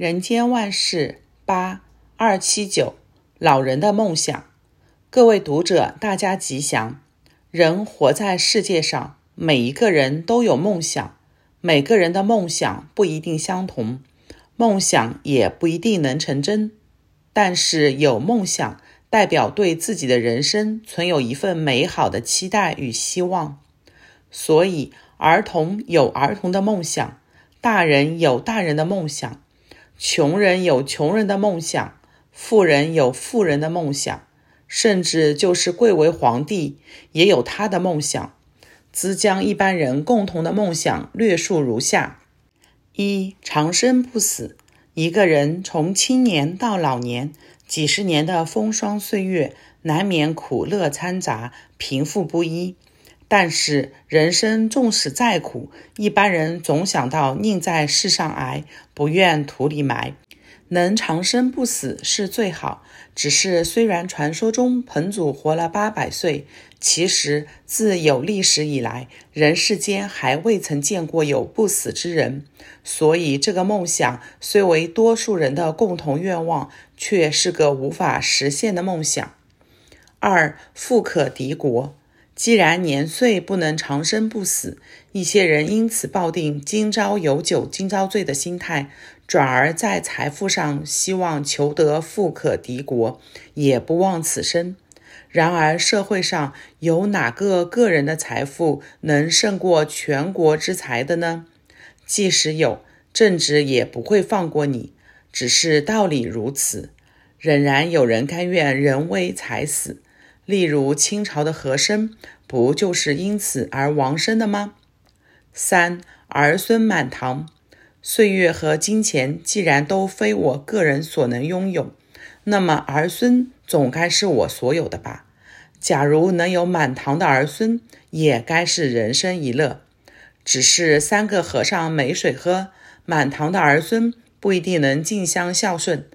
人间万事八二七九，老人的梦想。各位读者，大家吉祥。人活在世界上，每一个人都有梦想，每个人的梦想不一定相同，梦想也不一定能成真。但是有梦想，代表对自己的人生存有一份美好的期待与希望。所以，儿童有儿童的梦想，大人有大人的梦想，穷人有穷人的梦想，富人有富人的梦想。甚至就是贵为皇帝，也有他的梦想。兹将一般人共同的梦想略述如下：一、长生不死。一个人从青年到老年，几十年的风霜岁月，难免苦乐掺杂，贫富不一。但是人生纵使再苦，一般人总想到宁在世上挨，不愿土里埋。能长生不死是最好，只是虽然传说中彭祖活了八百岁，其实自有历史以来，人世间还未曾见过有不死之人。所以这个梦想虽为多数人的共同愿望，却是个无法实现的梦想。二，富可敌国。既然年岁不能长生不死，一些人因此抱定“今朝有酒今朝醉”的心态，转而在财富上希望求得富可敌国，也不忘此生。然而，社会上有哪个个人的财富能胜过全国之财的呢？即使有，政治也不会放过你。只是道理如此，仍然有人甘愿人为财死。例如清朝的和珅，不就是因此而亡身的吗？三儿孙满堂，岁月和金钱既然都非我个人所能拥有，那么儿孙总该是我所有的吧？假如能有满堂的儿孙，也该是人生一乐。只是三个和尚没水喝，满堂的儿孙不一定能竞相孝顺。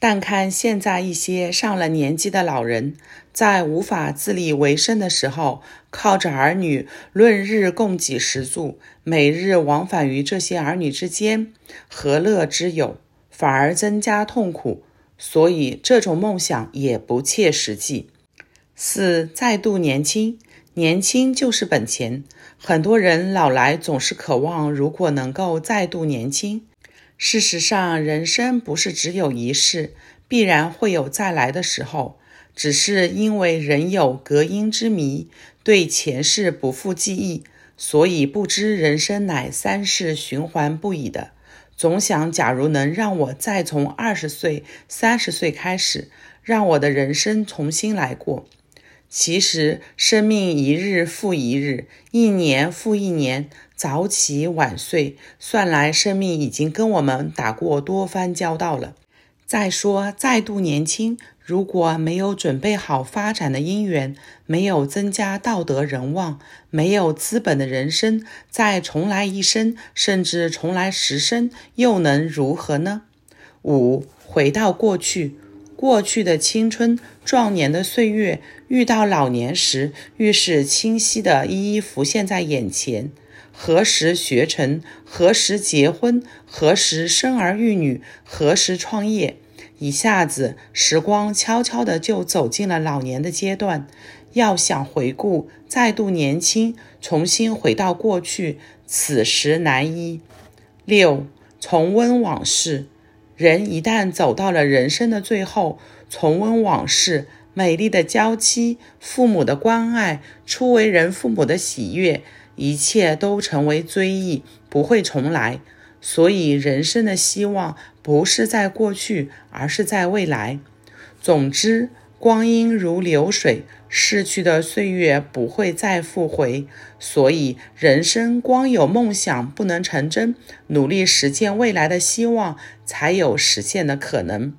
但看现在一些上了年纪的老人，在无法自立为生的时候，靠着儿女论日供给食住，每日往返于这些儿女之间，何乐之有？反而增加痛苦。所以这种梦想也不切实际。四、再度年轻，年轻就是本钱。很多人老来总是渴望，如果能够再度年轻。事实上，人生不是只有一世，必然会有再来的时候。只是因为人有隔阴之谜，对前世不复记忆，所以不知人生乃三世循环不已的。总想，假如能让我再从二十岁、三十岁开始，让我的人生重新来过。其实，生命一日复一日，一年复一年，早起晚睡，算来生命已经跟我们打过多番交道了。再说，再度年轻，如果没有准备好发展的因缘，没有增加道德人望，没有资本的人生，再重来一生，甚至重来十生，又能如何呢？五，回到过去。过去的青春、壮年的岁月，遇到老年时，愈是清晰地一一浮现在眼前。何时学成？何时结婚？何时生儿育女？何时创业？一下子，时光悄悄地就走进了老年的阶段。要想回顾，再度年轻，重新回到过去，此时难矣。六，重温往事。人一旦走到了人生的最后，重温往事，美丽的娇妻，父母的关爱，初为人父母的喜悦，一切都成为追忆，不会重来。所以，人生的希望不是在过去，而是在未来。总之，光阴如流水。逝去的岁月不会再复回，所以人生光有梦想不能成真，努力实践未来的希望才有实现的可能。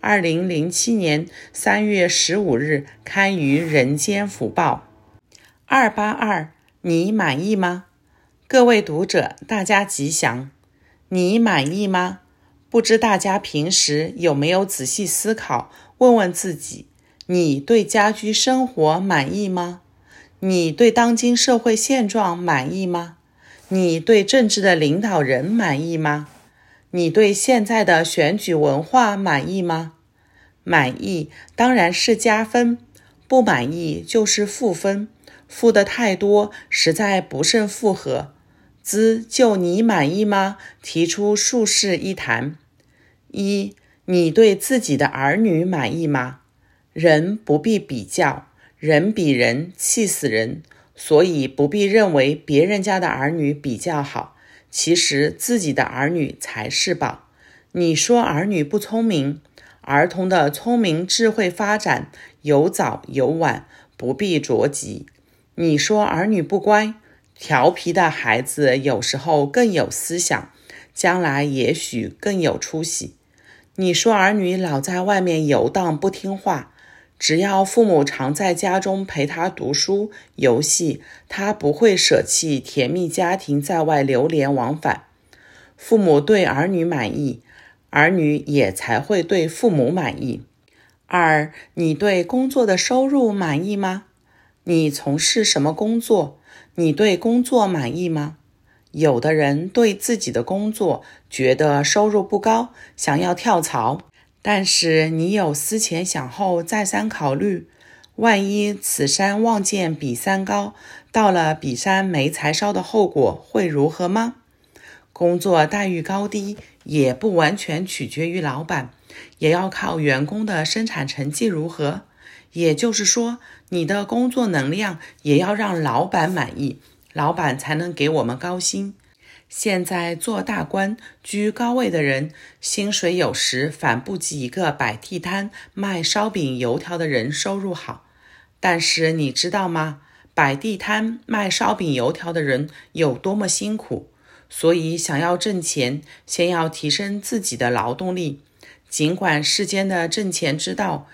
二零零七年三月十五日刊于《人间福报》。二八二，你满意吗？各位读者，大家吉祥。你满意吗？不知大家平时有没有仔细思考，问问自己。你对家居生活满意吗？你对当今社会现状满意吗？你对政治的领导人满意吗？你对现在的选举文化满意吗？满意当然是加分，不满意就是负分，负的太多，实在不胜负荷。兹就你满意吗？提出数事一谈。一，你对自己的儿女满意吗？人不必比较，人比人气死人，所以不必认为别人家的儿女比较好。其实自己的儿女才是宝。你说儿女不聪明，儿童的聪明智慧发展有早有晚，不必着急。你说儿女不乖，调皮的孩子有时候更有思想，将来也许更有出息。你说儿女老在外面游荡不听话，只要父母常在家中陪他读书、游戏，他不会舍弃甜蜜家庭，在外流连往返。父母对儿女满意，儿女也才会对父母满意。二，你对工作的收入满意吗？你从事什么工作？你对工作满意吗？有的人对自己的工作觉得收入不高，想要跳槽。但是你有思前想后，再三考虑，万一此山望见彼山高，到了彼山没柴烧的后果会如何吗？工作待遇高低也不完全取决于老板，也要靠员工的生产成绩如何。也就是说，你的工作能量也要让老板满意，老板才能给我们高薪。现在做大官、居高位的人，薪水有时反不及一个摆地摊卖烧饼、油条的人收入好。但是你知道吗？摆地摊卖烧饼、油条的人有多么辛苦？所以想要挣钱，先要提升自己的劳动力。尽管世间的挣钱之道，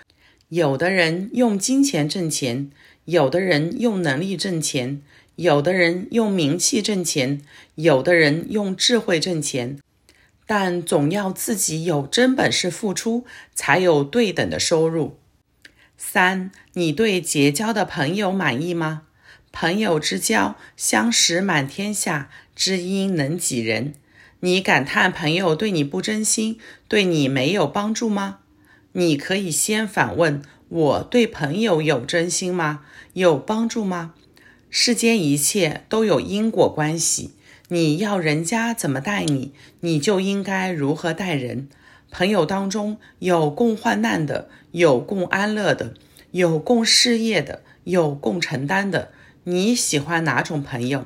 有的人用金钱挣钱，有的人用能力挣钱。有的人用名气挣钱，有的人用智慧挣钱，但总要自己有真本事付出，才有对等的收入。三，你对结交的朋友满意吗？朋友之交，相识满天下，知音能几人？你感叹朋友对你不真心，对你没有帮助吗？你可以先反问：我对朋友有真心吗？有帮助吗？世间一切都有因果关系，你要人家怎么待你，你就应该如何待人。朋友当中有共患难的，有共安乐的，有共事业的，有共承担的。你喜欢哪种朋友？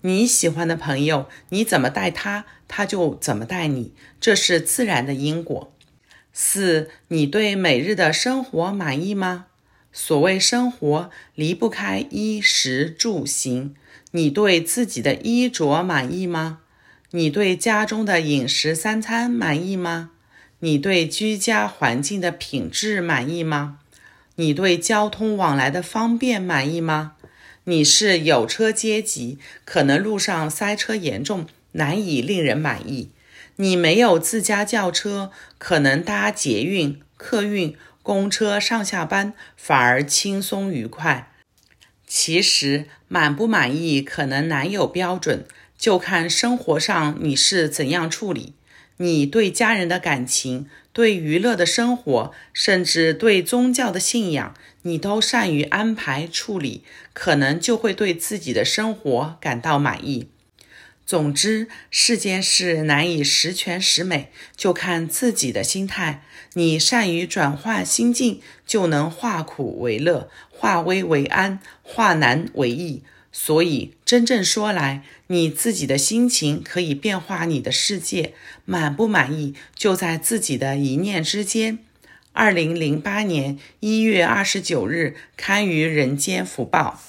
你喜欢的朋友，你怎么待他，他就怎么待你，这是自然的因果。四，你对每日的生活满意吗？所谓生活离不开衣食住行，你对自己的衣着满意吗？你对家中的饮食三餐满意吗？你对居家环境的品质满意吗？你对交通往来的方便满意吗？你是有车阶级，可能路上塞车严重，难以令人满意。你没有自家轿车，可能搭捷运、客运。公车上下班反而轻松愉快。其实满不满意可能难有标准，就看生活上你是怎样处理。你对家人的感情、对娱乐的生活，甚至对宗教的信仰，你都善于安排处理，可能就会对自己的生活感到满意。总之，世间事难以十全十美，就看自己的心态。你善于转换心境，就能化苦为乐，化危为安，化难为易。所以，真正说来，你自己的心情可以变化你的世界。满不满意，就在自己的一念之间。二零零八年一月二十九日，刊于《人间福报》。